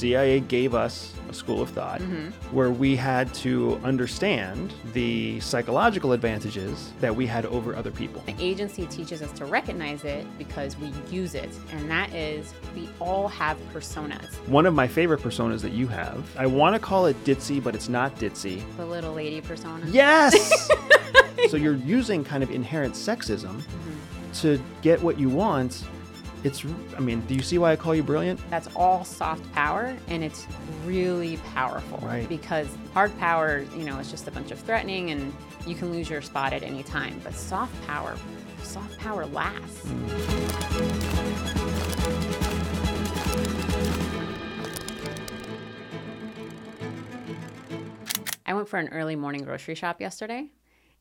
CIA gave us a school of thought mm-hmm. where we had to understand the psychological advantages that we had over other people. The agency teaches us to recognize it because we use it, and that is we all have personas. One of my favorite personas that you have, I want to call it ditzy, but it's not ditzy. The little lady persona. Yes! so you're using kind of inherent sexism mm-hmm. to get what you want. It's, I mean, do you see why I call you brilliant? That's all soft power, and it's really powerful. Right. Because hard power, you know, it's just a bunch of threatening, and you can lose your spot at any time. But soft power, soft power lasts. I went for an early morning grocery shop yesterday.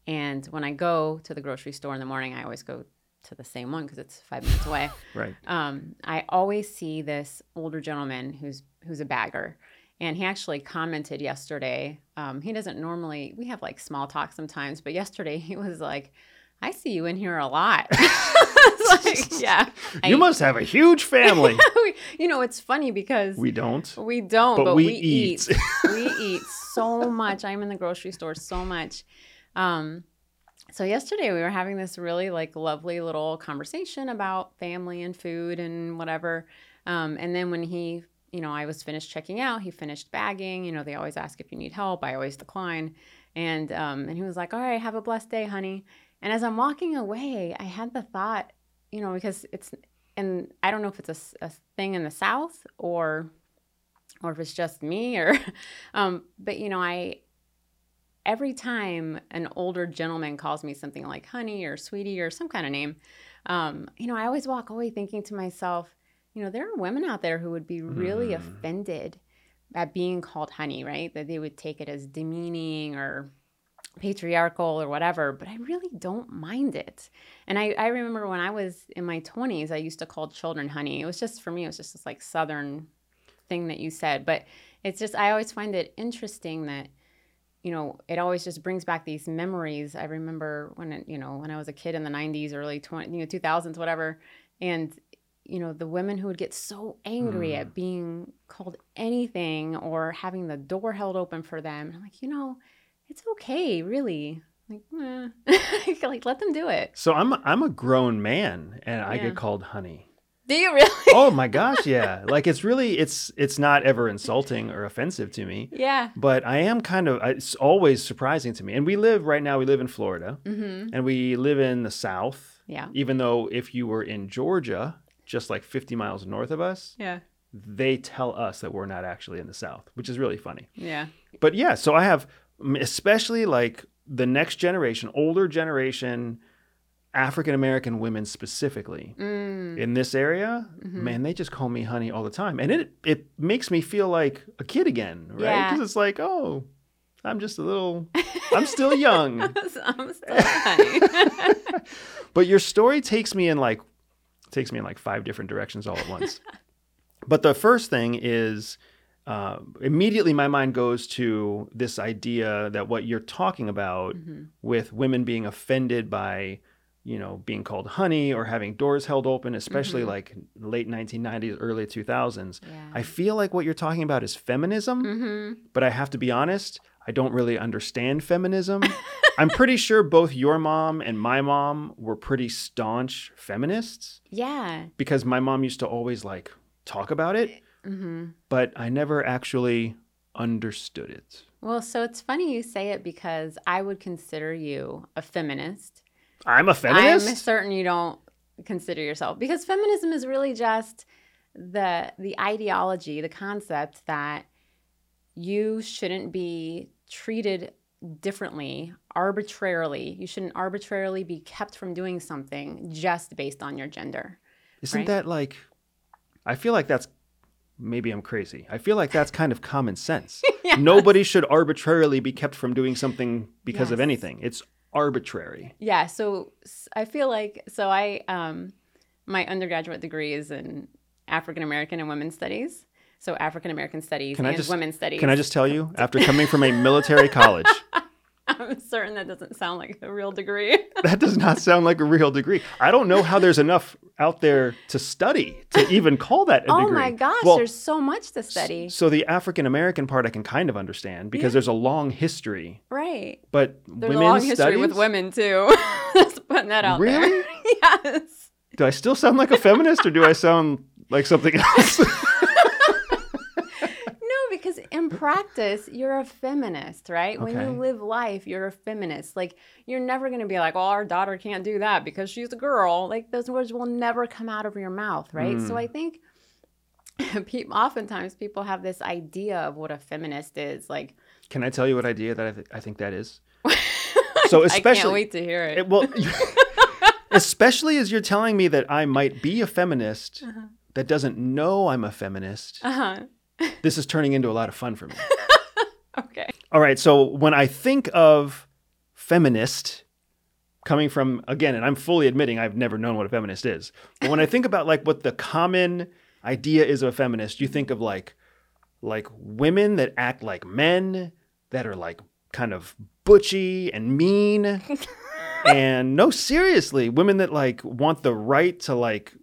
And when I go to the grocery store in the morning, I always go to the same one because it's five minutes away. Right. Um, I always see this older gentleman who's who's a bagger, and he actually commented yesterday. Um, he doesn't normally. We have like small talk sometimes, but yesterday he was like, "I see you in here a lot." Like, yeah, You I- must have a huge family. you know, it's funny because we don't. we don't, But but, we we, eat. eat. we eat so much. I'm in the grocery store so much. Um, so yesterday we were having this really like lovely little conversation about family and food and whatever. Um, and then when he, you know, I was finished checking out, he finished bagging. You know, they always ask if you need help. I always decline. And um, and he was like, "All right, have a blessed day, honey." And as I'm walking away, I had the thought, you know, because it's and I don't know if it's a thing in the South or or if it's just me or um but you know i every time an older gentleman calls me something like honey or sweetie or some kind of name um you know i always walk away thinking to myself you know there are women out there who would be really Mm. offended at being called honey right that they would take it as demeaning or patriarchal or whatever, but I really don't mind it. And I, I remember when I was in my 20s, I used to call children honey. It was just, for me, it was just this like Southern thing that you said. But it's just, I always find it interesting that, you know, it always just brings back these memories. I remember when, it, you know, when I was a kid in the 90s, early 20, you know, 2000s, whatever. And, you know, the women who would get so angry at being called anything or having the door held open for them. I'm like, you know, it's okay, really. Like, eh. like let them do it. So I'm I'm a grown man and I get called honey. Do you really? Oh my gosh, yeah. Like it's really it's it's not ever insulting or offensive to me. yeah. But I am kind of it's always surprising to me. And we live right now we live in Florida Mm-hmm. and we live in the south. Yeah. Even though if you were in Georgia, just like 50 miles north of us, Yeah. they tell us that we're not actually in the south, which is really funny. Yeah. But yeah, so I have especially like the next generation, older generation, African American women specifically Mm. in this area, Mm-hmm. man, they just call me honey all the time, and it it makes me feel like a kid again, right? Yeah. Because it's like, oh, I'm just a little, I'm still young. I'm still but your story takes me in like takes me in like five different directions all at once. but the first thing is uh, immediately my mind goes to this idea that what you're talking about Mm-hmm. with women being offended by you know being called honey or having doors held open especially like late 1990s early 2000s Yeah. i feel like what you're talking about is feminism mm-hmm. but I have to be honest, I don't really understand feminism. I'm pretty sure both your mom and my mom were pretty staunch feminists Yeah. because my mom used to always like talk about it, Mm-hmm. but I never actually understood it. Well, so it's funny you say it because I would consider you a feminist. I'm a feminist. I'm certain you don't consider yourself because feminism is really just the the ideology, the concept that you shouldn't be treated differently arbitrarily. You shouldn't arbitrarily be kept from doing something just based on your gender. Isn't right? that like I feel like that's maybe I'm crazy. I feel like that's kind of common sense. Nobody should arbitrarily be kept from doing something because of anything. It's arbitrary. Yeah, so I feel like so I um my undergraduate degree is in African American and women's studies. So African American studies Can I and just- women's studies. Can I just tell you, after coming from a military college, I'm certain that doesn't sound like a real degree. that does not sound like a real degree. I don't know how there's enough out there to study to even call that a oh degree. my gosh, Well, there's so much to study. So the African American part I can kind of understand because Yeah. there's a long history, right. but There's women's a long history studies. with women too. Just putting that out there. Really? yes. Do I still sound like a feminist or do I sound like something else? In practice, you're a feminist, right? When you live life, you're a feminist. Like, you're never going to be like, well, our daughter can't do that because she's a girl. Like, those words will never come out of your mouth, right? So Mm. I think pe- oftentimes people have this idea of what a feminist is. Like, can I tell you what idea that I, th- I think that is? So I can't especially wait to hear it. it- well, especially as you're telling me that I might be a feminist Uh-huh. that doesn't know I'm a feminist. uh-huh. This is turning into a lot of fun for me. Okay. All right. So when I think of feminist, coming from again, and I'm fully admitting I've never known what a feminist is, but when I think about like what the common idea is of a feminist, you think of like like women that act like men, that are like kind of butchy and mean. and no, seriously, women that like want the right to like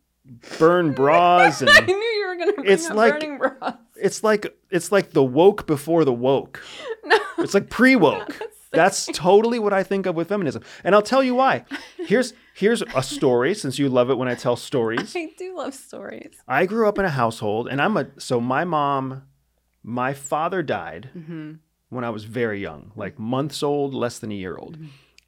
burn bras I knew you were going to bring It's up like- burning bras. It's like it's like the woke before the woke. No. It's like pre-woke. That's totally what I think of with feminism. And I'll tell you why. Here's here's a story since you love it when I tell stories. I do love stories. I grew up in a household and I'm a so my mom my father died Mm-hmm. when I was very young, like months old, less than a year old.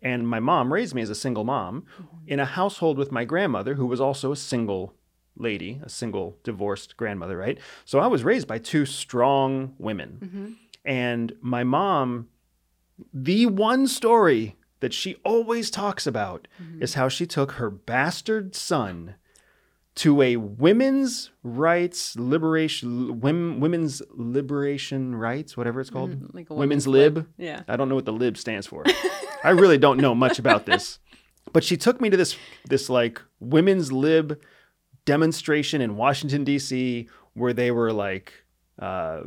And my mom raised me as a single mom in a household with my grandmother who was also a single lady, a single divorced grandmother, right? So I was raised by two strong women. Mm-hmm. And my mom, the one story that she always talks about Mm-hmm. is how she took her bastard son to a women's rights liberation, women, women's liberation rights, whatever it's called, Mhm, like women's, women's lib. Yeah. I don't know what the lib stands for. I really don't know much about this. But she took me to this this like women's lib demonstration in Washington D.C. where they were like uh,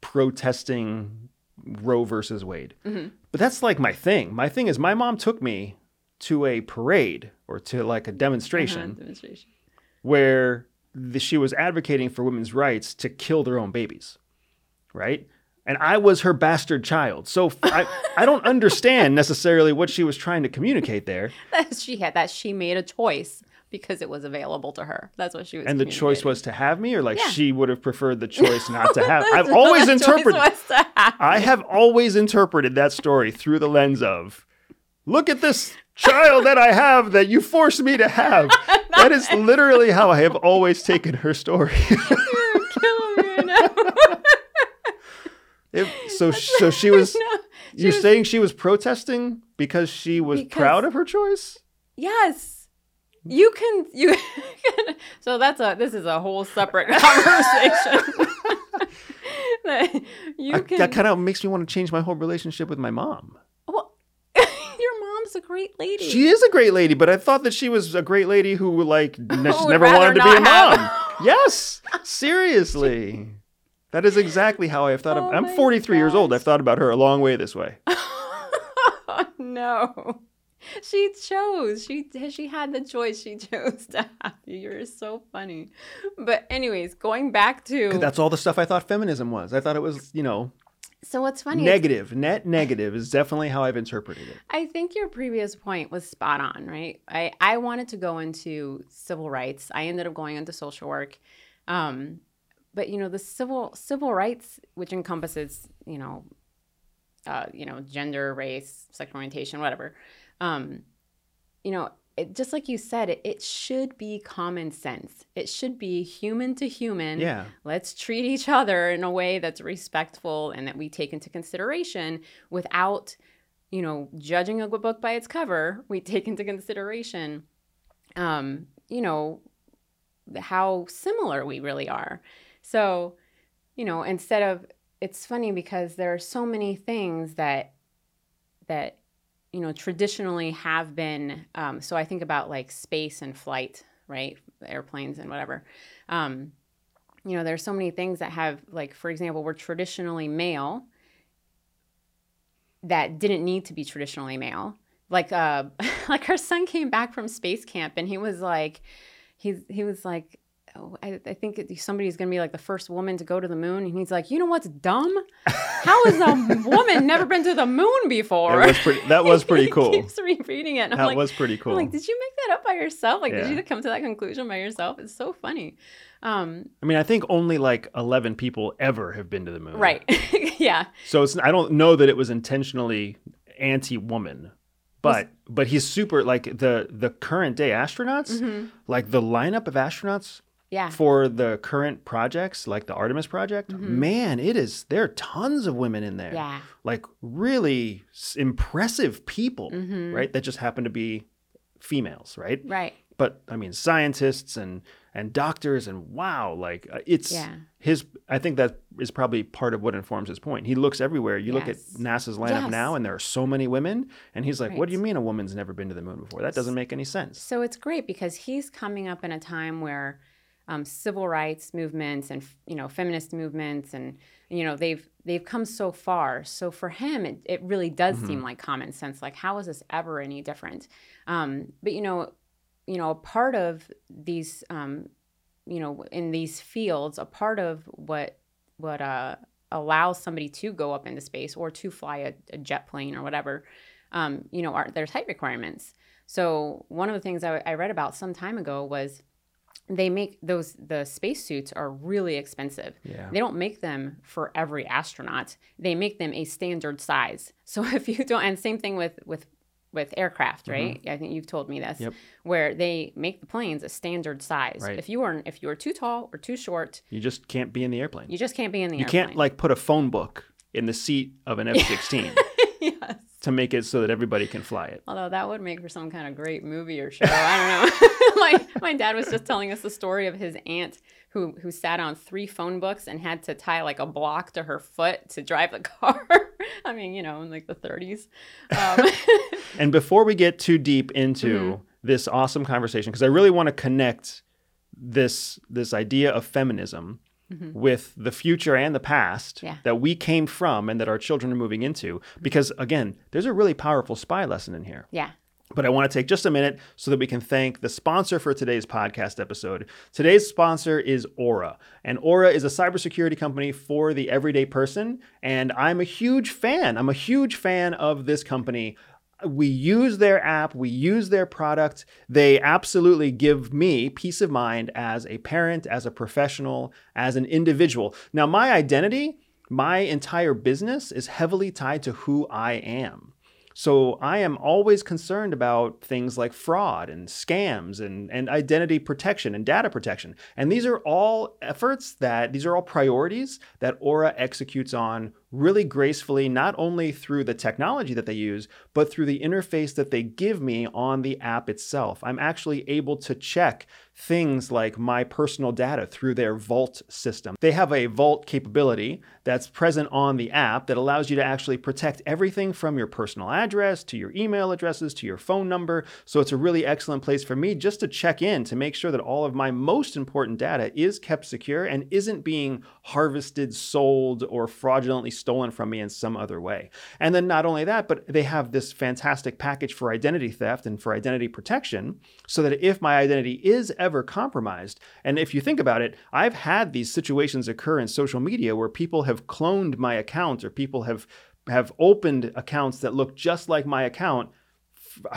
protesting Roe versus Wade. Mhm. But that's like my thing. My thing is my mom took me to a parade or to like a demonstration Uh-huh, demonstration. where the, she was advocating for women's rights to kill their own babies, right? And I was her bastard child. So I don't understand necessarily what she was trying to communicate there. That she had that she made a choice because it was available to her. That's what she was. And the choice was to have me, or like Yeah. she would have preferred the choice not to have. I've always interpreted. was to have I have always interpreted that story through the lens of look at this child that I have that you forced me to have. That is literally how I have always taken her story. You're killing me now. It- so so she was No, she you're was- saying she was protesting because she was Because- proud of her choice? Yes. You can you can, so that's a this is a whole separate conversation. That you I- can that kind of makes me want to change my whole relationship with my mom. well, your mom's a great lady. She is a great lady, but I thought that she was a great lady who like ne- would never wanted to be a mom. have- yes, seriously. That is exactly how I have thought of Oh I'm my 43 years old. I've thought about her a long way this way. no. She chose. She she had the choice. She chose to have you. You're so funny. But anyways, going back to That's all the stuff I thought feminism was. I thought it was, you know, so what's funny is negative. Net negative is definitely how I've interpreted it. I think your previous point was spot on, right? I, I wanted to go into civil rights. I ended up going into social work. Um, but you know, the civil civil rights, which encompasses, you know, uh, you know, gender, race, sexual orientation, whatever. Um, you know, it, just like you said, it, it should be common sense. It should be human to human Yeah. let's treat each other in a way that's respectful and that we take into consideration without you know judging a book by its cover we take into consideration um you know how similar we really are so you know instead of it's funny because there are so many things that that you know traditionally have been um, so i think about like space and flight right airplanes and whatever um, you know there's so many things that have like for example we're traditionally male that didn't need to be traditionally male. Like uh like our son came back from space camp and he was like he's he was like I, I think somebody's gonna be like the first woman to go to the moon and he's like you know what's dumb how has a woman never been to the moon before That was pretty. That was pretty he cool. keeps repeating it That like was pretty cool. I'm like, did you make that up by yourself? Like, Yeah. did you come to that conclusion by yourself? It's so funny. Um, I mean, I think only like eleven people ever have been to the moon. right. yeah. So it's. I don't know that it was intentionally anti-woman, but but he's super like the the current day astronauts. Mhm. Like the lineup of astronauts Yeah. for the current projects, like the Artemis project. Mhm. Man, it is. There are tons of women in there. Yeah. Like really s- impressive people, Mhm. right? That just happen to be females, right? Right. but I mean scientists and and doctors and wow, like uh, it's Yeah. his. I think that is probably part of what informs his point. He looks everywhere. You look at NASA's lineup Yes. now, and there are so many women, and he's like, "What do you mean a woman's never been to the moon before? That doesn't make any sense." So it's great because he's coming up in a time where um, civil rights movements and you know feminist movements and you know they've they've come so far. So for him, it, it really does Mm-hmm. seem like common sense. Like how is this ever any different? Um, but you know, you know, a part of these, um, you know, in these fields, a part of what what uh, allows somebody to go up into space or to fly a, a jet plane or whatever, um, you know, are there's height requirements. So one of the things I, I read about some time ago was they make those the spacesuits are really expensive. Yeah. They don't make them for every astronaut. They make them a standard size. So if you don't, and same thing with with with aircraft, right? I think you've told me this, Mm-hmm. Yep. where they make the planes a standard size. Right. If you are if you are too tall or too short, You just can't be in the airplane. you just can't be in the You airplane. can't like put a phone book in the seat of an F-16 yes. to make it so that everybody can fly it. Although that would make for some kind of great movie or show. I don't know. my my dad was just telling us the story of his aunt who who sat on three phone books and had to tie like a block to her foot to drive the car. I mean, you know, in like the 30s. Um, And before we get too deep into Mm-hmm. this awesome conversation, because I really want to connect this this idea of feminism with the future and the past Mm-hmm. Yeah. that we came from and that our children are moving into. Because again, there's a really powerful spy lesson in here. yeah. But I want to take just a minute so that we can thank the sponsor for today's podcast episode. Today's sponsor is Aura. And Aura is a cybersecurity company for the everyday person. And I'm a huge fan. I'm a huge fan of this company. We use their app, we use their product. They absolutely give me peace of mind as a parent, as a professional, as an individual. Now, my identity, my entire business is heavily tied to who I am. So I am always concerned about things like fraud and scams and, and identity protection and data protection. And these are all efforts that, these are all priorities that Aura executes on really gracefully, not only through the technology that they use, but through the interface that they give me on the app itself. I'm actually able to check things like my personal data through their Vault system. They have a Vault capability that's present on the app that allows you to actually protect everything from your personal address to your email addresses to your phone number. So it's a really excellent place for me just to check in to make sure that all of my most important data is kept secure and isn't being harvested, sold, or fraudulently stolen from me in some other way. And then not only that, but they have this fantastic package for identity theft and for identity protection so that if my identity is ever compromised, and if you think about it, I've had these situations occur in social media where people have cloned my account or people have have opened accounts that look just like my account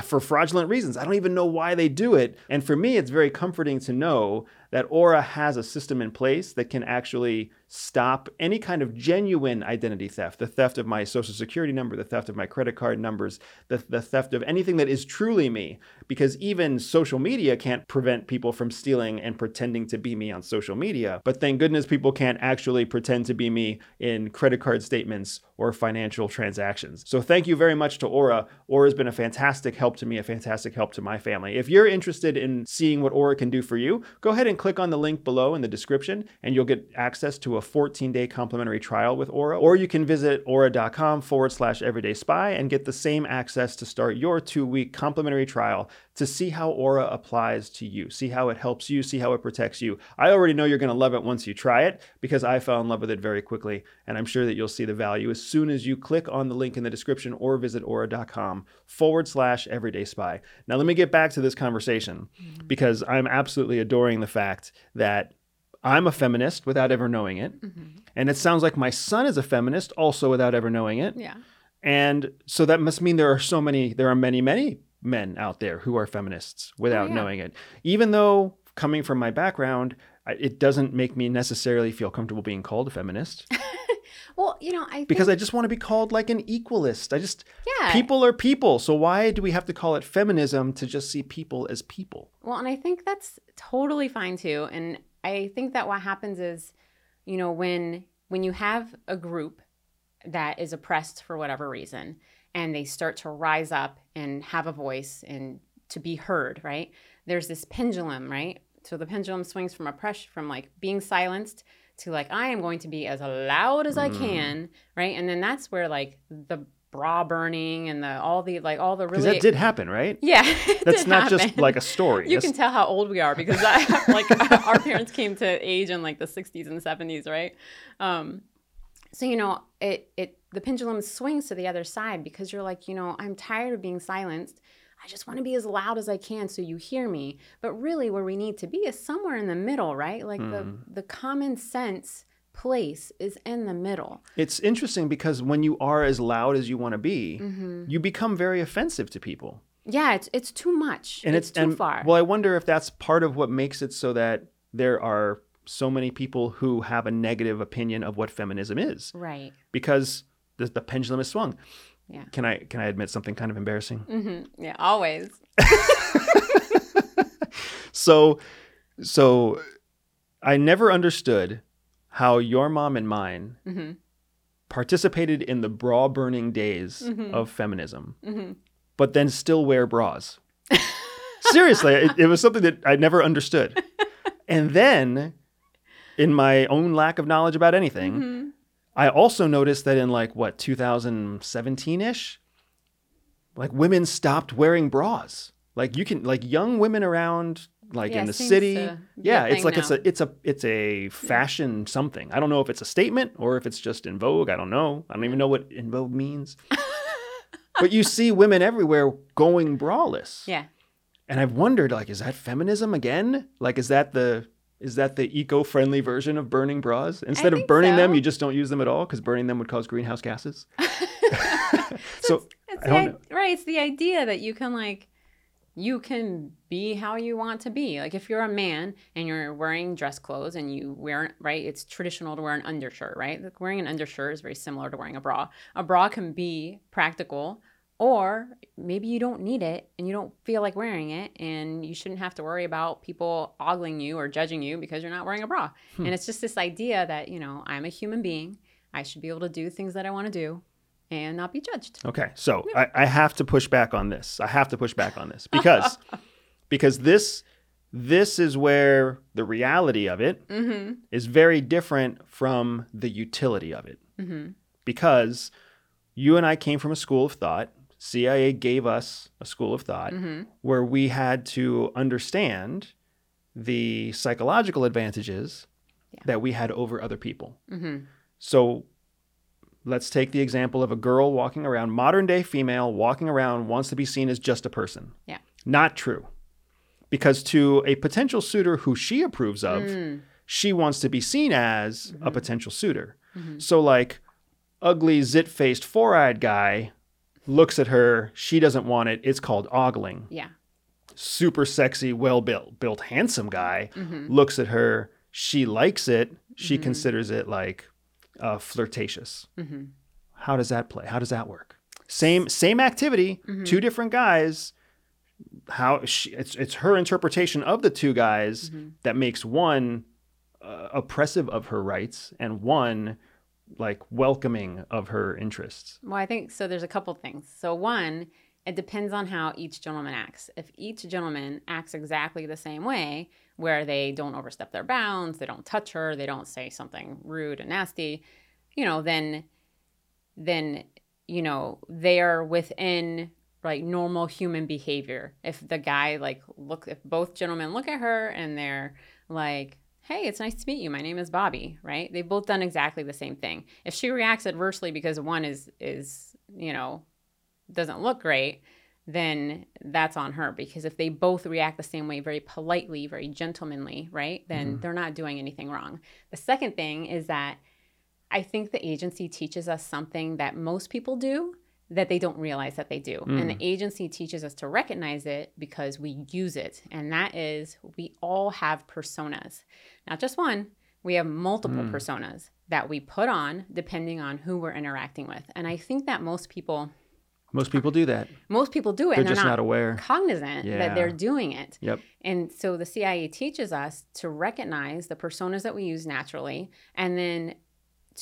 for fraudulent reasons. I don't even know why they do it. And for me, it's very comforting to know that Aura has a system in place that can actually stop any kind of genuine identity theft the theft of my social security number, the theft of my credit card numbers, the, the theft of anything that is truly me. Because even social media can't prevent people from stealing and pretending to be me on social media. But thank goodness people can't actually pretend to be me in credit card statements or financial transactions. So thank you very much to Aura. Aura has been a fantastic help to me, a fantastic help to my family. If you're interested in seeing what Aura can do for you, go ahead and click on the link below in the description and you'll get access to a 14 day complimentary trial with Aura. Or you can visit aura.com forward slash everyday spy and get the same access to start your two week complimentary trial to see how Aura applies to you, see how it helps you, see how it protects you. I already know you're going to love it once you try it because I fell in love with it very quickly. And I'm sure that you'll see the value as soon as you click on the link in the description or visit aura.com forward slash everyday spy. Now, let me get back to this conversation mm-hmm. because I'm absolutely adoring the fact that I'm a feminist without ever knowing it. Mm-hmm. And it sounds like my son is a feminist also without ever knowing it. Yeah. And so that must mean there are so many, there are many, many men out there who are feminists without oh, yeah. knowing it. Even though coming from my background, it doesn't make me necessarily feel comfortable being called a feminist Well, you know, I think, because I just want to be called like an equalist. I just, yeah. people are people. So why do we have to call it feminism to just see people as people? Well, and I think that's totally fine too. And I think that what happens is, you know, when when you have a group that is oppressed for whatever reason and they start to rise up and have a voice and to be heard, right? There's this pendulum, right? So the pendulum swings from oppression from like being silenced to like I am going to be as loud as I Mm. can, right? And then that's where like the bra burning and the all the like all the really that did happen, right? yeah, That's not just like a story. You can tell how old we are because I, like our parents came to age in like the 60s and 70s, right? Um, so you know, it it the pendulum swings to the other side because you're like, you know, I'm tired of being silenced. I just want to be as loud as I can so you hear me. But really, where we need to be is somewhere in the middle, right? Like the Mm-hmm. the common sense place is in the middle. It's interesting because when you are as loud as you want to be, Mm-hmm. you become very offensive to people. Yeah, it's it's too much. And it's, it's, too and, far. Well, I wonder if that's part of what makes it so that there are so many people who have a negative opinion of what feminism is right. because the, the pendulum is swung. Yeah. Can I can I admit something kind of embarrassing? hmm Yeah. Always. So so I never understood how your mom and mine hmm participated in the bra burning days Mhm. of feminism, hmm but then still wear bras. Seriously, it, it was something that I never understood. And then, in my own lack of knowledge about anything, hmm I also noticed that in like what 2017 ish, like women stopped wearing bras. Like you can like young women around like Yeah, in the city. Yeah, it's like it's a it's a it's a fashion something. I don't know if it's a statement or if it's just in vogue. I don't know. I don't even know what in vogue means. but you see women everywhere going braless. Yeah. And I've wondered, like, is that feminism again? Like, is that the is that the eco-friendly version of burning bras? Instead of think burning them, you just don't use them at all because burning them would cause greenhouse gases. so It's I the, don't i- right. It's the idea that you can like, you can be how you want to be. Like if you're a man and you're wearing dress clothes and you wear right, it's traditional to wear an undershirt, right? Like wearing an undershirt is very similar to wearing a bra. A bra can be practical. Or maybe you don't need it and you don't feel like wearing it, and you shouldn't have to worry about people ogling you or judging you because you're not wearing a bra. Hmm. And it's just this idea that, you know, I'm a human being. I should be able to do things that I want to do and not be judged. Okay, so I, I have to push back on this. I have to push back on this because because this this is where the reality of it Mm-hmm. is very different from the utility of it. Mm-hmm. Because you and I came from a school of thought. CIA gave us a school of thought Mm-hmm. where we had to understand the psychological advantages Yeah. that we had over other people. Mm-hmm. So let's take the example of a girl walking around, modern day female walking around, wants to be seen as just a person. Yeah. Not true. Because to a potential suitor who she approves of, Mm. she wants to be seen as a Mhm. potential suitor. Mhm. So, like, ugly, zit faced, four eyed guy looks at her, she doesn't want it. It's called ogling. Yeah. Super sexy, well built, built, handsome guy Mm-hmm. looks at her, she likes it, she Mhm. considers it like uh, flirtatious. Mm-hmm. How does that play? How does that work? Same same activity, Mhm. two different guys. How she, it's it's her interpretation of the two guys Mhm. that makes one uh, oppressive of her rights and one like welcoming of her interests. Well, I think so. There's a couple things. So, one, it depends on how each gentleman acts. If each gentleman acts exactly the same way, where they don't overstep their bounds, they don't touch her, they don't say something rude and nasty, you know, then then you know, they're within like normal human behavior. If the guy like look if both gentlemen look at her and they're like, "Hey, it's nice to meet you. My name is Bobby," right? They've both done exactly the same thing. If she reacts adversely because one is is, you know, doesn't look great, then that's on her because if they both react the same way very politely, very gentlemanly, right? Then Mhm. they're not doing anything wrong. The second thing is that I think the agency teaches us something that most people do that they don't realize that they do. And the agency teaches us to recognize it because we use it. And that is we all have personas. Not just one, we have multiple Mm. personas that we put on depending on who we're interacting with. And I think that most people Most people do that. most people do it They're and they're just not, not aware. cognizant that they're doing it. Yep. And so the CIA teaches us to recognize the personas that we use naturally and then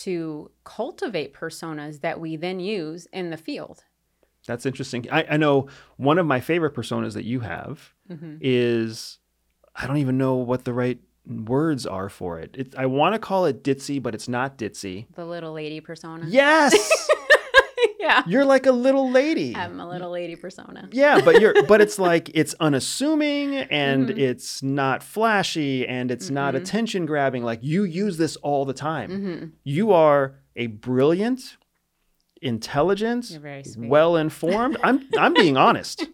to cultivate personas that we then use in the field. That's interesting. I, I know one of my favorite personas that you have Mhm. is I don't even know what the right words are for it. it I want to call it ditzy, but it's not ditzy. The little lady persona. Yes, yeah. you're like a little lady. I'm a little lady persona. yeah, but you're but it's like it's unassuming and Mhm. it's not flashy and it's not Mhm. attention grabbing. Like you use this all the time. hmm You are a brilliant, intelligent, You're very sweet. well informed. I'm I'm being honest.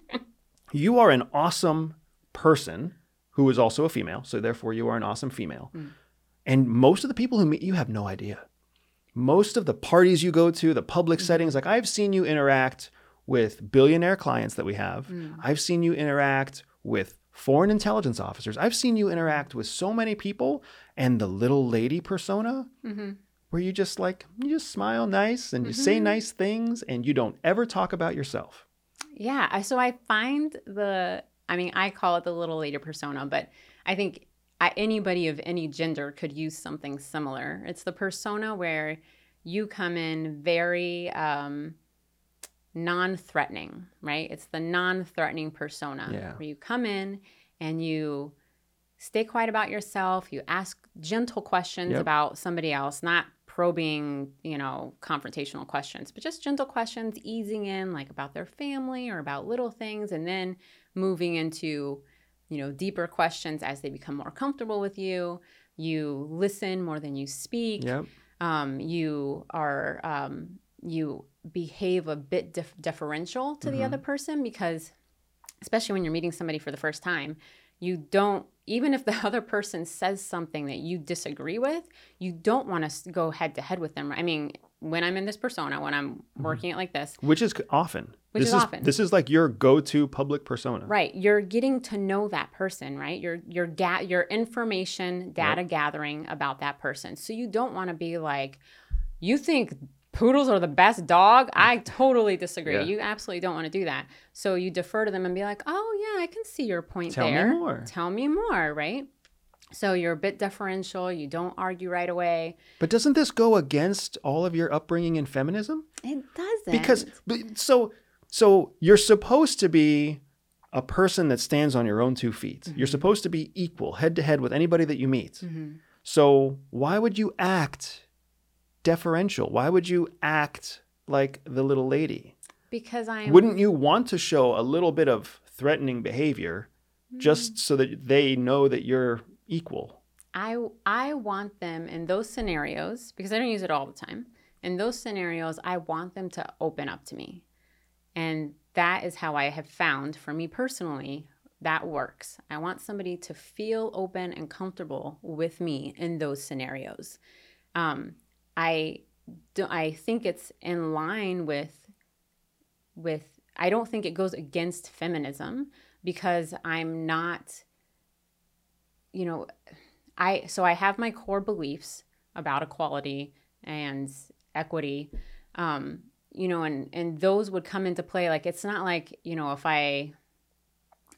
You are an awesome person who is also a female, so therefore you are an awesome female. Mm. And most of the people who meet you have no idea. Most of the parties you go to, the public Mm-hmm. settings, like I've seen you interact with billionaire clients that we have. Mm. I've seen you interact with foreign intelligence officers. I've seen you interact with so many people and the little lady persona hmm where you just like you just smile nice and you say Mhm. nice things and you don't ever talk about yourself. Yeah. So I find the, I mean, I call it the little lady persona, but I think anybody of any gender could use something similar. It's the persona where you come in very um, non threatening, right? It's the non threatening persona Yeah. where you come in and you stay quiet about yourself, you ask gentle questions Yep. about somebody else, not probing, you know, confrontational questions, but just gentle questions, easing in like about their family or about little things, and then moving into, you know, deeper questions as they become more comfortable with you. You listen more than you speak. Yep. Um, you are um, you behave a bit def- deferential to the Mhm. other person because, especially when you're meeting somebody for the first time, you don't even if the other person says something that you disagree with, you don't want to go head to head with them. I mean, when I'm in this persona, when I'm working it like this, Which is often. Which this is often. This is like your go-to public persona. right, you're getting to know that person, right? You're you're ga- your information data gathering about that person. So you don't want to be like, you think poodles are the best dog? Mm. I totally disagree. Yeah. You absolutely don't want to do that. So you defer to them and be like, oh yeah, I can see your point Tell me there. more. Tell me more, right? So you're a bit deferential. You don't argue right away. But doesn't this go against all of your upbringing in feminism? It doesn't Because so so you're supposed to be a person that stands on your own two feet. You're Mhm. supposed to be equal head to head with anybody that you meet. Mhm. So why would you act deferential? Why would you act like the little lady? because I'm Wouldn't you want to show a little bit of threatening behavior Mm. just so that they know that you're equal? I I want them in those scenarios because I don't use it all the time. In those scenarios, I want them to open up to me. And that is how I have found for me personally that works. I want somebody to feel open and comfortable with me in those scenarios. Um, I do, I think it's in line with with I don't think it goes against feminism because I'm not you know I so I have my core beliefs about equality and equity, um, you know, and and those would come into play. Like it's not like you know if I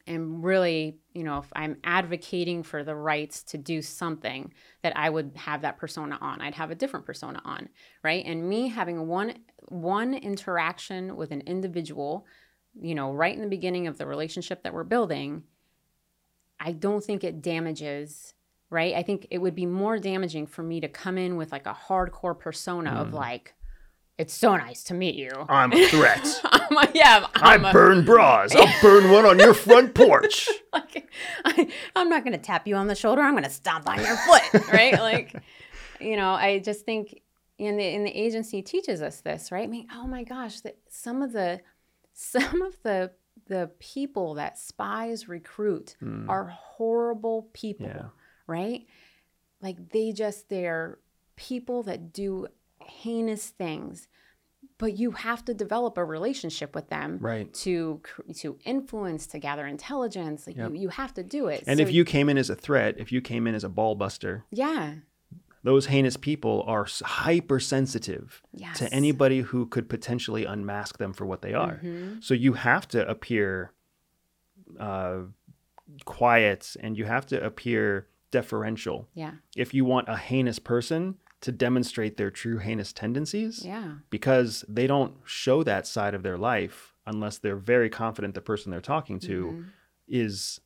am really you know if I'm advocating for the rights to do something that I would have that persona on. I'd have a different persona on, right? And me having one one interaction with an individual, you know, right in the beginning of the relationship that we're building I don't think it damages, right? I think it would be more damaging for me to come in with like a hardcore persona of mm. like, it's so nice to meet you. I'm a threat. I'm a, yeah, I I'm a- burn bras. I'll burn one on your front porch. like, I, I'm not going to tap you on the shoulder. I'm going to stomp on your foot, right? Like, you know, I just think in the in the agency teaches us this, right? I mean, oh my gosh, that some of the some of the the people that spies recruit hmm. are horrible people, Yeah. right? Like they just they're people that do heinous things. But you have to develop a relationship with them Right. to to influence to gather intelligence like Yep. you, you have to do it And So- if you came in as a threat, if you came in as a ball buster, yeah those heinous people are hypersensitive yes to anybody who could potentially unmask them for what they are. Mhm. So you have to appear uh, quiet and you have to appear deferential yeah if you want a heinous person to demonstrate their true heinous tendencies yeah because they don't show that side of their life unless they're very confident the person they're talking to Mhm. is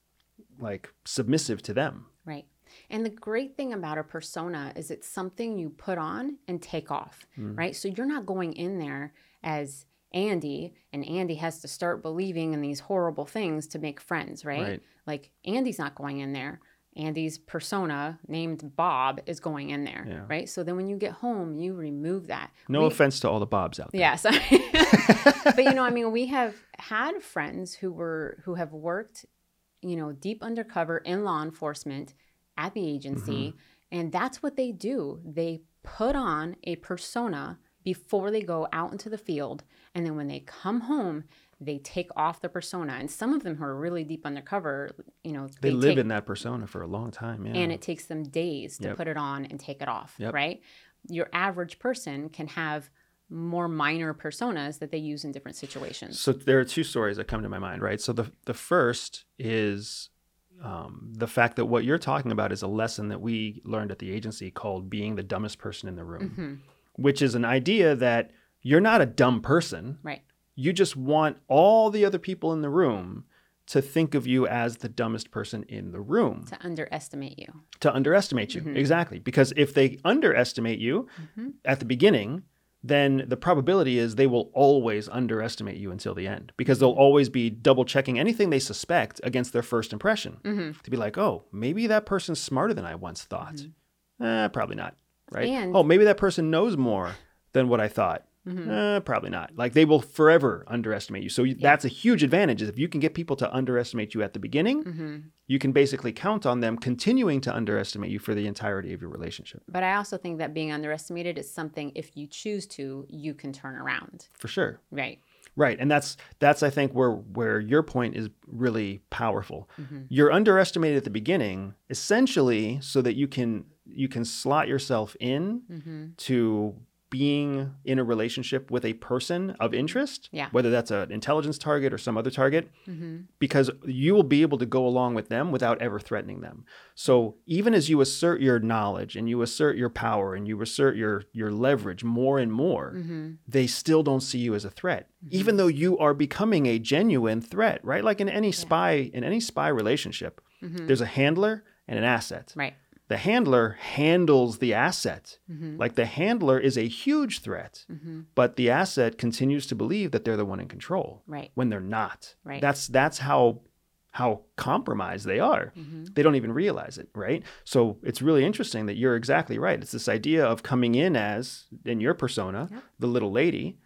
like submissive to them. right and the great thing about a persona is it's something you put on and take off Mm. right so you're not going in there as Andy and Andy has to start believing in these horrible things to make friends right, Right. like Andy's not going in there Andy's persona named Bob is going in there Yeah. right so then when you get home you remove that No We- offense to all the Bobs out there. Yeah, sorry. but you know, I mean, we have had friends who were who have worked, you know, deep undercover in law enforcement at the agency, mm-hmm. and that's what they do. They put on a persona before they go out into the field, and then when they come home, they take off the persona. And some of them who are really deep undercover, you know, They, live take, in that persona for a long time. Yeah. and it takes them days to Yep. put it on and take it off, Yep. right? Your average person can have more minor personas that they use in different situations. So there are two stories that come to my mind, right? So the the first is um, the fact that what you're talking about is a lesson that we learned at the agency called being the dumbest person in the room, Mhm. which is an idea that you're not a dumb person. Right. You just want all the other people in the room to think of you as the dumbest person in the room, To underestimate you. to underestimate you. Mhm. Exactly. Because if they underestimate you Mhm. at the beginning, then the probability is they will always underestimate you until the end because they'll always be double checking anything they suspect against their first impression Mhm. to be like, oh, maybe that person's smarter than I once thought. Eh, probably not. Right? And- oh, maybe that person knows more than what I thought. Mhm. Eh, probably not. Like they will forever underestimate you. So you, that's a huge advantage. Is if you can get people to underestimate you at the beginning, Mhm. you can basically count on them continuing to underestimate you for the entirety of your relationship. But I also think that being underestimated is something, if you choose to, you can turn around. For sure. Right. Right. And that's that's I think where where your point is really powerful. Mhm. You're underestimated at the beginning essentially so that you can you can slot yourself in hmm to being in a relationship with a person of interest, Yeah. whether that's an intelligence target or some other target, hmm because you will be able to go along with them without ever threatening them. So even as you assert your knowledge and you assert your power and you assert your your leverage more and more, hmm they still don't see you as a threat, even though you are becoming a genuine threat, right? Like in any spy in any spy relationship, hmm there's a handler and an asset. Right. The handler handles the asset. hmm Like the handler is a huge threat, hmm but the asset continues to believe that they're the one in control Right. when they're not. Right. That's that's how how compromised they are. hmm They don't even realize it, right? So it's really interesting that you're exactly right. It's this idea of coming in as in your persona, Yep. the little lady.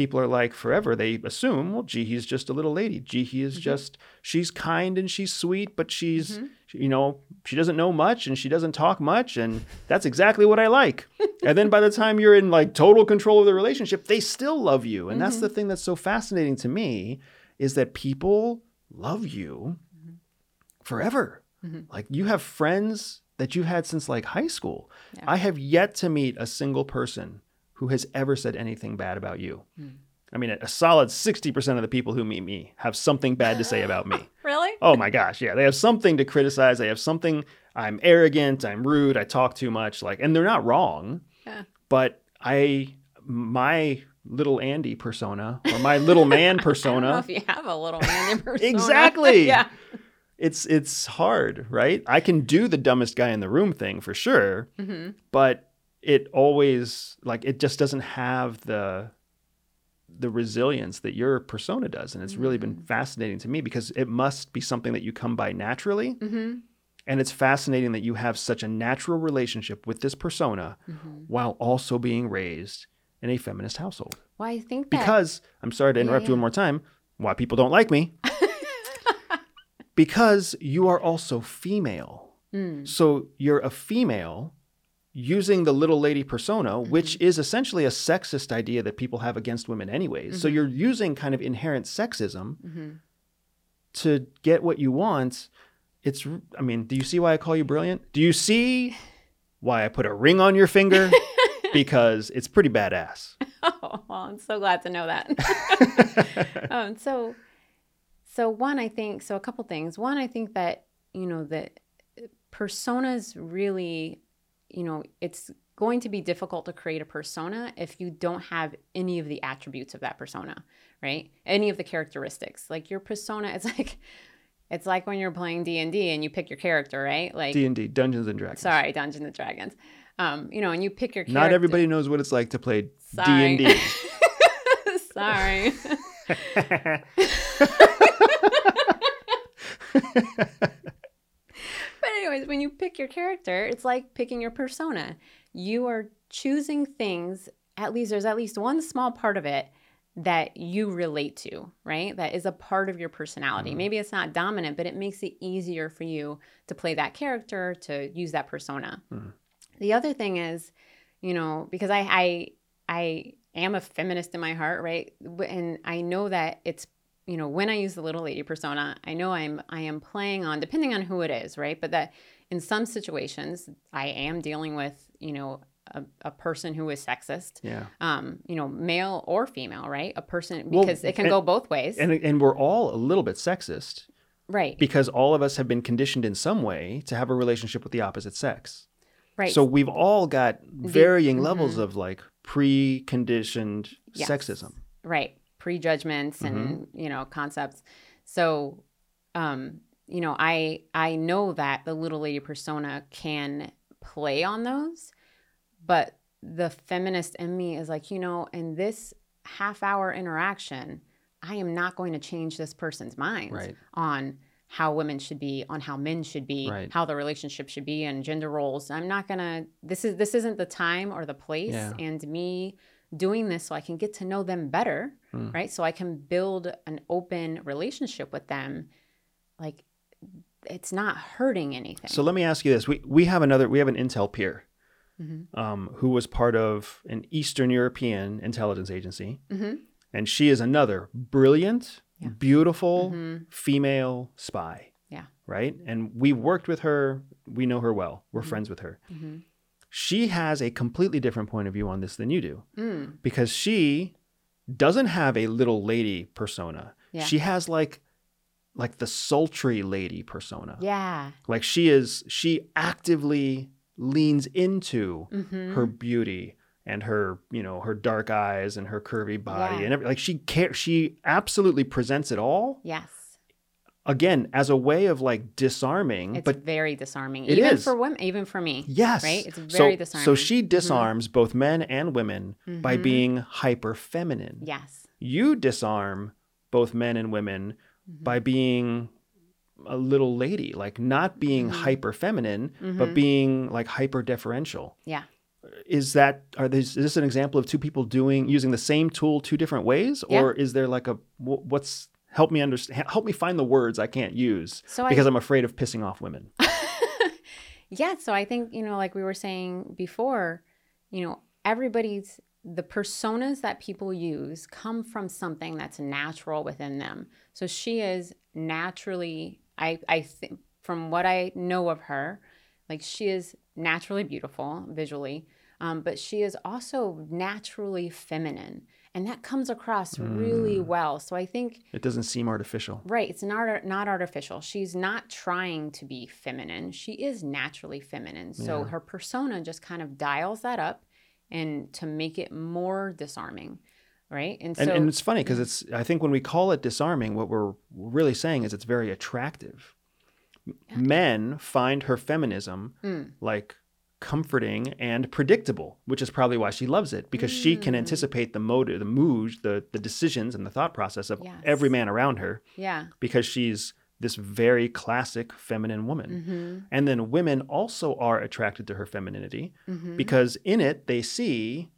People are like forever. They assume, well, gee, he's just a little lady. Gee, he is Mhm. just she's kind and she's sweet, but she's Mhm. you know she doesn't know much and she doesn't talk much, and that's exactly what I like. and then by the time you're in like total control of the relationship, they still love you, and that's Mhm. the thing that's so fascinating to me is that people love you forever. Mhm. Like you have friends that you've had since like high school. Yeah. I have yet to meet a single person who has ever said anything bad about you. Mm. I mean, a solid 60% of the people who meet me have something bad to say about me. Really? Oh my gosh, yeah. They have something to criticize. They have something I'm arrogant, I'm rude, I talk too much, like and they're not wrong. Yeah. But I my little Andy persona or my little man I don't know persona if you have a little man persona. Exactly. yeah. it's it's hard, right? I can do the dumbest guy in the room thing for sure, hmm but it always like it just doesn't have the the resilience that your persona does. And it's really been Mm. fascinating to me because it must be something that you come by naturally. Hmm and it's fascinating that you have such a natural relationship with this persona hmm while also being raised in a feminist household. Well, I think that because i'm sorry to Yeah, interrupt you one more time why people don't like me. Because you are also female. Mm, so you're a female using the little lady persona, which Mm-hmm. is essentially a sexist idea that people have against women anyways. So Mhm. you're using kind of inherent sexism hmm to get what you want. It's I mean, do you see why I call you brilliant? Do you see why I put a ring on your finger? because it's pretty badass. Oh, well, I'm so glad to know that. um, so, so one, I think, so a couple things. One, I think that, you know, that personas really, you know, it's going to be difficult to create a persona if you don't have any of the attributes of that persona, right? Any of the characteristics. Like your persona, it's like, it's like when you're playing D&D and you pick your character, right? Like, D&D, Dungeons and Dragons. sorry, Dungeons and Dragons. Um, you know, and you pick your character. Not everybody knows what it's like to play Sorry. D&D. Sorry. Anyways, when you pick your character, it's like picking your persona. You are choosing things, at least there's at least one small part of it that you relate to, right? That is a part of your personality. Mhm. Maybe it's not dominant, but it makes it easier for you to play that character, to use that persona. Mhm. The other thing is, you know, because I I I am a feminist in my heart, right? And I know that it's you know when i use the little lady persona i know i'm i am playing on depending on who it is right but that in some situations i am dealing with you know a, a person who is sexist yeah. um you know male or female right a person Well, because it can and- go both ways And and we're all a little bit sexist. right because all of us have been conditioned in some way to have a relationship with the opposite sex. right So we've all got varying mhm. levels of like preconditioned Yes. sexism. right prejudgments and you know concepts so um you know i i know that the little lady persona can play on those but the feminist in me is like you know in this half hour interaction i am not going to change this person's mind Right. on how women should be on how men should be Right. how the relationship should be and gender roles i'm not gonna this is this isn't the time or the place Yeah. and me doing this so i can get to know them better Hmm. right so i can build an open relationship with them like it's not hurting anything So let me ask you this: we we have another we have an intel peer Mhm. um, who was part of an Eastern European intelligence agency, hmm and she is another brilliant, Yeah. beautiful Mhm. female spy. Yeah. Right. And we've worked with her. We know her well. We're Mhm. friends with her. She has a completely different point of view on this than you do. mm. because she doesn't have a little lady persona. Yeah. She has like like the sultry lady persona. yeah Like she is she actively leans into hmm her beauty and her, you know, her dark eyes and her curvy body Yeah. and every, like she care she absolutely presents it all yes again as a way of like disarming it's but very disarming It even is. for women even for me yes right? It's So- very so disarming. she disarms both men and women by Mhm. being hyper feminine yes you disarm both men and women Mhm. by being a little lady, like not being Mhm. hyper feminine, but Mhm. being like hyper deferential. yeah Is that are these, is this an example of two people doing using the same tool two different ways, Yeah. or is there like a what's help me understand? Help me find the words I can't use so because I'm afraid of pissing off women. Yeah so i think you know like we were saying before you know everybody's the personas that people use come from something that's natural within them so she is naturally i i think from what i know of her like she is naturally beautiful visually um, but she is also naturally feminine and that comes across really Mm. well so i think It doesn't seem artificial. Right. It's not not artificial. She's not trying to be feminine. She is naturally feminine. So Yeah. her persona just kind of dials that up and to make it more disarming. Right. And so And, and it's funny because it's I think when we call it disarming, what we're really saying is it's very attractive. Men find her feminism Mm. like comforting and predictable, which is probably why she loves it because she can Mm. anticipate the motive, the mood, the the decisions and the thought process of Yes. every man around her Yeah. because she's this very classic feminine woman. Mm-hmm. And then women also are attracted to her femininity Mm-hmm. because in it they see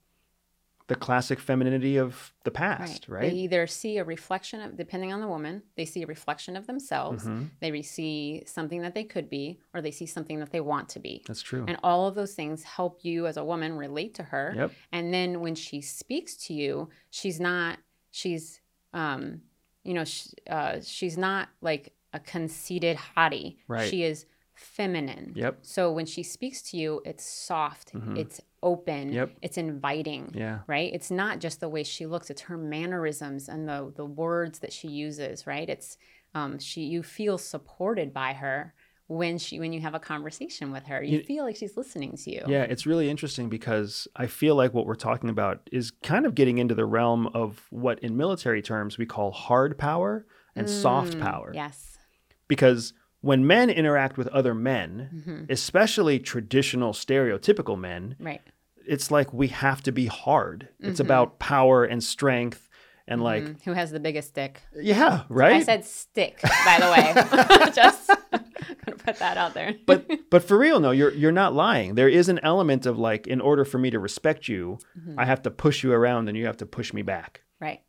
the classic femininity of the past, right? They either see a reflection of, depending on the woman, they see a reflection of themselves. Mhm. They see something that they could be, or they see something that they want to be. That's true. And all of those things help you as a woman relate to her. Yep. And then when she speaks to you, she's not, she's, um, you know, sh- uh, she's not like a conceited hottie. Right. She is feminine. Yep. So when she speaks to you, it's soft, Mhm. it's open, Yep. it's inviting Yeah. right it's not just the way she looks it's her mannerisms and the the words that she uses right it's um she you feel supported by her when she when you have a conversation with her you You- feel like she's listening to you Yeah, it's really interesting because I feel like what we're talking about is kind of getting into the realm of what in military terms we call hard power and soft Mm, power. yes Because when men interact with other men, hmm especially traditional stereotypical men, right it's like we have to be hard. It's Mhm. about power and strength and like Mhm. who has the biggest stick yeah, right? i said stick by the way just gonna put that out there but but for real no, you're you're not lying. There is an element of like in order for me to respect you, Mhm. I have to push you around and you have to push me back. right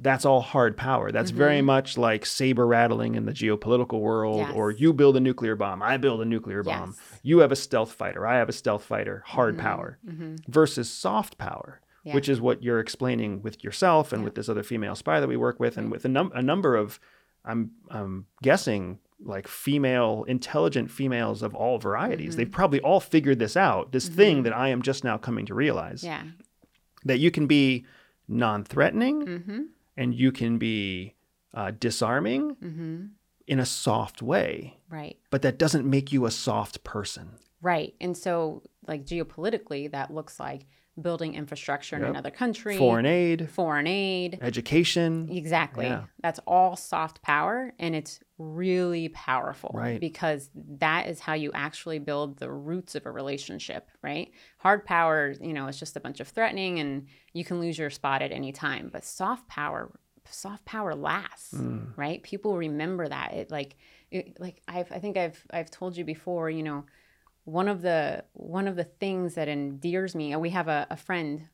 That's all hard power. That's very Mhm. much like saber rattling in the geopolitical world Yes. or you build a nuclear bomb, I build a nuclear bomb. yes You have a stealth fighter, I have a stealth fighter, hard Mhm. power hmm versus soft power. yeah. which is what you're explaining with yourself and Yeah. with this other female spy that we work with, and with a, num- a number of, I'm I'm guessing like female, intelligent females of all varieties. Mhm. They've probably all figured this out. This thing Mhm. that I am just now coming to realize yeah that you can be non-threatening mm-hmm and you can be uh, disarming mm-hmm in a soft way, right but that doesn't make you a soft person. Right. And so, like, geopolitically, that looks like building infrastructure in Yep. another country, Foreign aid, foreign aid. education, Exactly. Yeah. That's all soft power. And it's really powerful. Right. Because that is how you actually build the roots of a relationship, right? Hard power, you know, it's just a bunch of threatening and you can lose your spot at any time. But soft power, soft power lasts Mm, right people remember that it like it, like I've, i think i've i've told you before you know one of the one of the things that endears me and we have a, a friend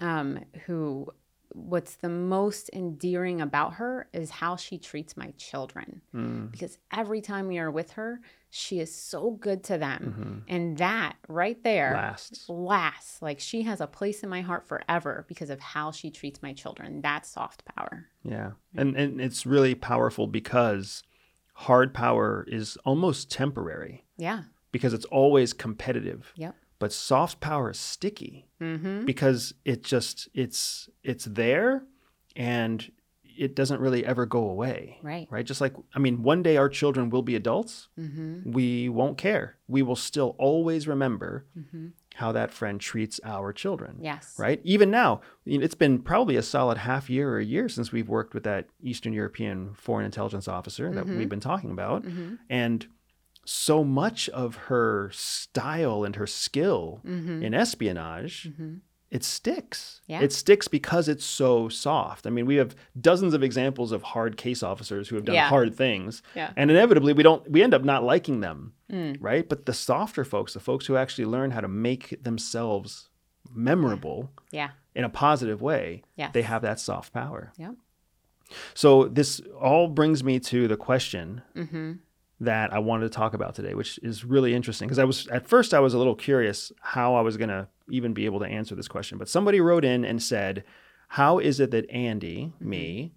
um who what's the most endearing about her is how she treats my children. Mm, because every time we are with her she is so good to them. Mhm. and that right there lasts. lasts. Like she has a place in my heart forever because of how she treats my children. That's soft power. Yeah. And and it's really powerful because hard power is almost temporary. Yeah because it's always competitive. Yep. But soft power is sticky mm-hmm because it just it's it's there and it doesn't really ever go away. right Right? Just like I mean, one day our children will be adults. mm-hmm We won't care. We will still always remember mm-hmm how that friend treats our children. yes Right? Even now, it's been probably a solid half year or a year since we've worked with that Eastern European foreign intelligence officer that Mhm. we've been talking about. mm-hmm And so much of her style and her skill mm-hmm in espionage, mm-hmm it sticks. Yeah. It sticks because it's so soft. I mean, we have dozens of examples of hard case officers who have done Yeah. hard things. Yeah. And inevitably we don't we end up not liking them, mm. right? But the softer folks, the folks who actually learn how to make themselves memorable yeah in a positive way, yes they have that soft power. Yep. So this all brings me to the question mm-hmm that I wanted to talk about today, which is really interesting because I was at first I was a little curious how I was going to even be able to answer this question. But somebody wrote in and said, "How is it that Andy, Mm-hmm. me,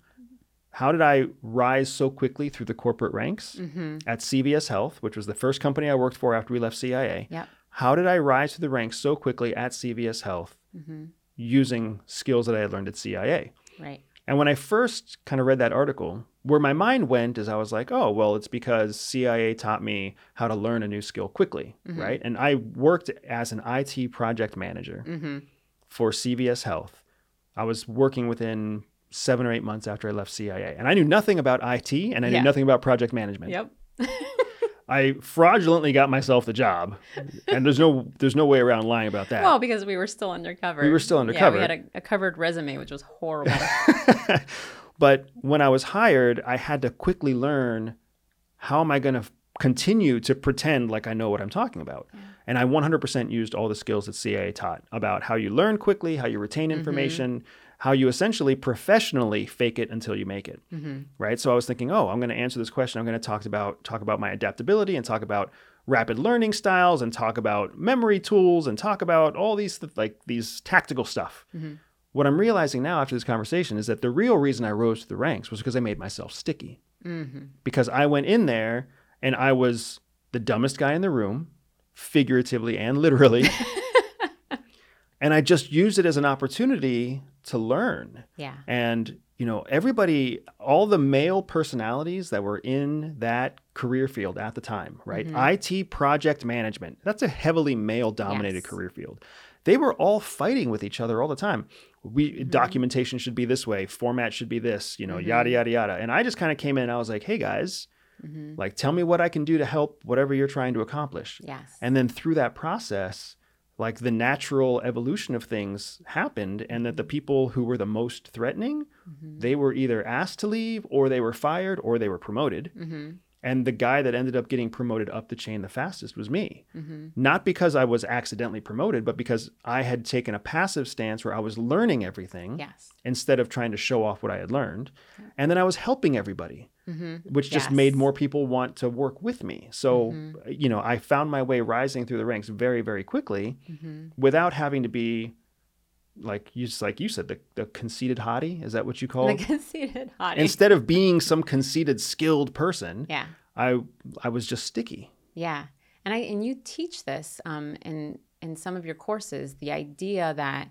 how did I rise so quickly through the corporate ranks mm-hmm at CVS Health, which was the first company I worked for after we left CIA? Yep. How did I rise through the ranks so quickly at CVS Health mm-hmm using skills that I had learned at CIA?" right And when I first kind of read that article, where my mind went is I was like, oh, well, it's because CIA taught me how to learn a new skill quickly, Mhm. right? And I worked as an IT project manager mm-hmm for CVS Health. I was working within seven or eight months after I left CIA. And I knew nothing about IT and I knew Yeah. nothing about project management. yep I fraudulently got myself the job, and there's no there's no way around lying about that. Well, because we were still undercover. We were still undercover. Yeah, we had a, a covered resume, which was horrible. but when I was hired, I had to quickly learn how am I going to f- continue to pretend like I know what I'm talking about. And I 100% used all the skills that CIA taught about how you learn quickly, how you retain mm-hmm. information, how you essentially professionally fake it until you make it. Mm-hmm. Right? So I was thinking, "Oh, I'm going to answer this question. I'm going to talk about talk about my adaptability and talk about rapid learning styles and talk about memory tools and talk about all these th- like these tactical stuff." Mm-hmm. What I'm realizing now after this conversation is that the real reason I rose to the ranks was because I made myself sticky. Mm-hmm. Because I went in there and I was the dumbest guy in the room, figuratively and literally. and I just used it as an opportunity to learn. yeah. And, you know, everybody, all the male personalities that were in that career field at the time, right? Mm-hmm. IT project management, that's a heavily male dominated Yes. career field. They were all fighting with each other all the time. We mm-hmm. documentation should be this way, format should be this, you know, yada mm-hmm. yada yada. And I just kind of came in and I was like, "Hey guys, mm-hmm. like tell me what I can do to help whatever you're trying to accomplish." Yes. And then through that process, like the natural evolution of things happened, and that the people who were the most threatening, they were either asked to leave, or they were fired, or they were promoted. And the guy that ended up getting promoted up the chain the fastest was me. Mm-hmm. Not because I was accidentally promoted, but because I had taken a passive stance where I was learning everything yes. instead of trying to show off what I had learned. And then I was helping everybody, mm-hmm. which just Yes. made more people want to work with me. So, mm-hmm. you know, I found my way rising through the ranks very, very quickly without having to be like you just like you said, the, the conceited hottie. Is that what you call The it? conceited hottie. Instead of being some conceited, skilled person, yeah. I I was just sticky. Yeah, and I and you teach this um, in in some of your courses. The idea that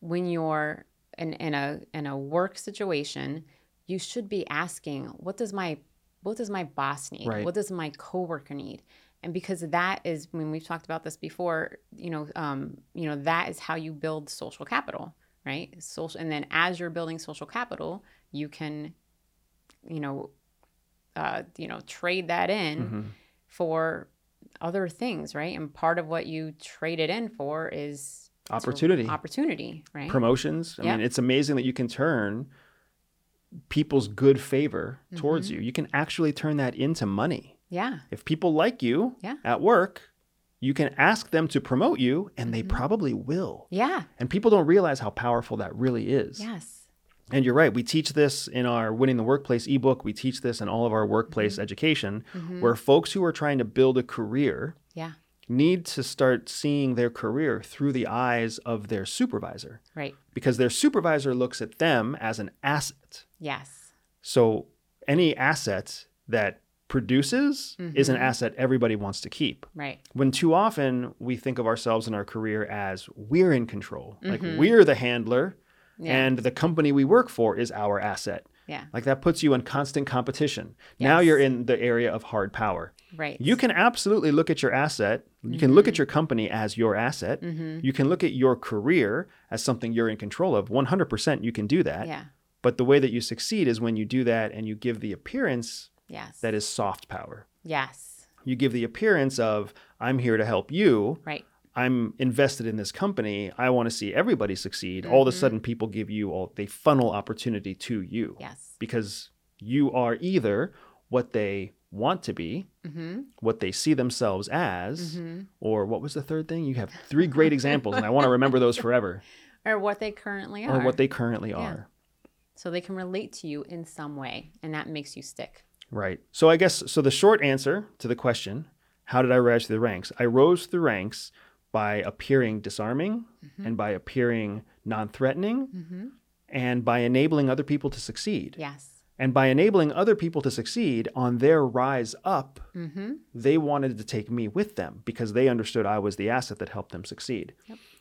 when you're in, in a in a work situation, you should be asking, "What does my what does my boss need? Right. What does my coworker need?" And because that is when we've talked about this before, you know, um, you know that is how you build social capital, right? Social, and then as you're building social capital, you can, you know, uh, you know, trade that in Mm-hmm. for other things, right? And part of what you trade it in for is Opportunity. opportunity, right? promotions. I Yeah. mean, it's amazing that you can turn people's good favor towards Mm-hmm. you. You can actually turn that into money. Yeah, If people like you Yeah. at work, you can ask them to promote you and Mm-hmm. they probably will. yeah, And people don't realize how powerful that really is. yes, And you're right. We teach this in our Winning the Workplace ebook. We teach this in all of our workplace Mm-hmm. education, where folks who are trying to build a career yeah, need to start seeing their career through the eyes of their supervisor right, because their supervisor looks at them as an asset. yes, So any asset that produces is Mm-hmm. an asset everybody wants to keep. right, When too often we think of ourselves in our career as we're in control, like Mm-hmm. we're the handler Yeah. and the company we work for is our asset. yeah, Like that puts you in constant competition. Now you're in the area of hard power. right, You can absolutely look at your asset. You can Mm-hmm. look at your company as your asset. You can look at your career as something you're in control of. 100% you can do that. yeah, But the way that you succeed is when you do that and you give the appearance yes, that is soft power. yes, You give the appearance of, I'm here to help you. right, I'm invested in this company. I want to see everybody succeed. All of a sudden, people give you all, they funnel opportunity to you yes, because you are either what they want to be, mm-hmm. what they see themselves as, or what was the third thing? You have three great examples, and I want to remember those forever, or what they currently are, or what they currently are. so they can relate to you in some way, and that makes you stick. Right. So I guess so. The short answer to the question, how did I rise through the ranks? I rose through the ranks by appearing disarming and by appearing non-threatening and by enabling other people to succeed. Yes, And by enabling other people to succeed on their rise up, mm-hmm. they wanted to take me with them because they understood I was the asset that helped them succeed.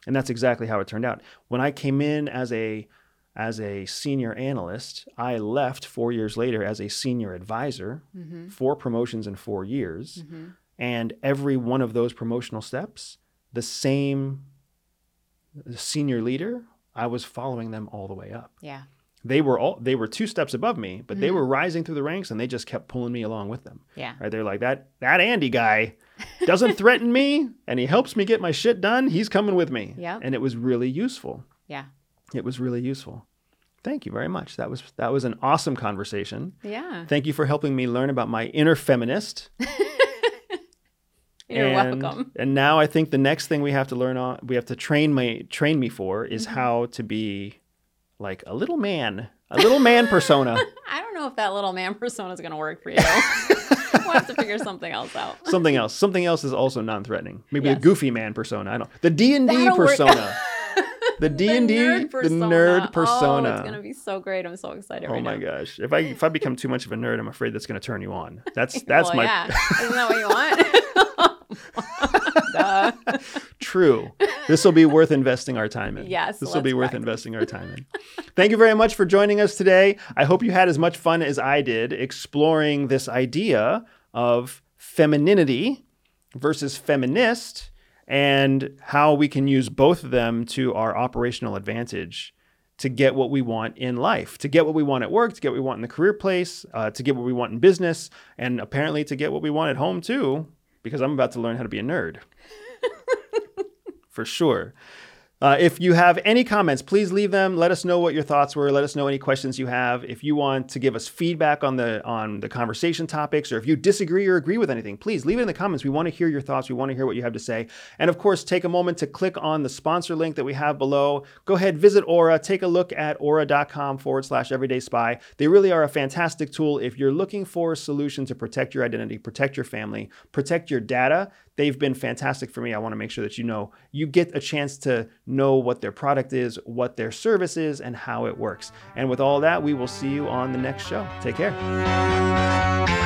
And that's exactly how it turned out. When I came in as a as a senior analyst, I left 4 years later as a senior advisor, four promotions in 4 years. And every one of those promotional steps, the same senior leader, I was following them all the way up. yeah, they were all they were two steps above me, but Mm-hmm. they were rising through the ranks and they just kept pulling me along with them. Yeah. Right? They're like that that Andy guy doesn't threaten me and he helps me get my shit done. He's coming with me. Yeah. And it was really useful. Yeah. It was really useful. Thank you very much. That was that was an awesome conversation. Yeah. Thank you for helping me learn about my inner feminist. You're and, welcome. And now I think the next thing we have to learn on, we have to train my train me for is Mm-hmm. how to be like a little man, a little man persona. I don't know if that little man persona is going to work for you. we'll have to figure something else out. Something else. Something else is also non-threatening. Maybe Yes. a goofy man persona. I don't. The D and D persona. The D and D, the nerd oh, persona. Oh, it's going to be so great. I'm so excited Oh right my now. gosh! If I if I become too much of a nerd, I'm afraid that's going to turn you on. That's that's well, my yeah. Isn't that what you want? True. This will be worth investing our time in. Yes, This will be worth practice. investing our time in. Thank you very much for joining us today. I hope you had as much fun as I did exploring this idea of femininity versus feminist and how we can use both of them to our operational advantage to get what we want in life, to get what we want at work, to get what we want in the career place, uh, to get what we want in business, and apparently to get what we want at home too, because I'm about to learn how to be a nerd for sure. Uh, if you have any comments, please leave them. Let us know what your thoughts were. Let us know any questions you have. If you want to give us feedback on the on the conversation topics, or if you disagree or agree with anything, please leave it in the comments. We want to hear your thoughts. We want to hear what you have to say. And of course, take a moment to click on the sponsor link that we have below. Go ahead, visit Aura. Take a look at aura.com forward slash everyday spy. They really are a fantastic tool if you're looking for a solution to protect your identity, protect your family, protect your data they've been fantastic for me. I want to make sure that you know you get a chance to know what their product is, what their service is, and how it works. And with all that, we will see you on the next show. Take care.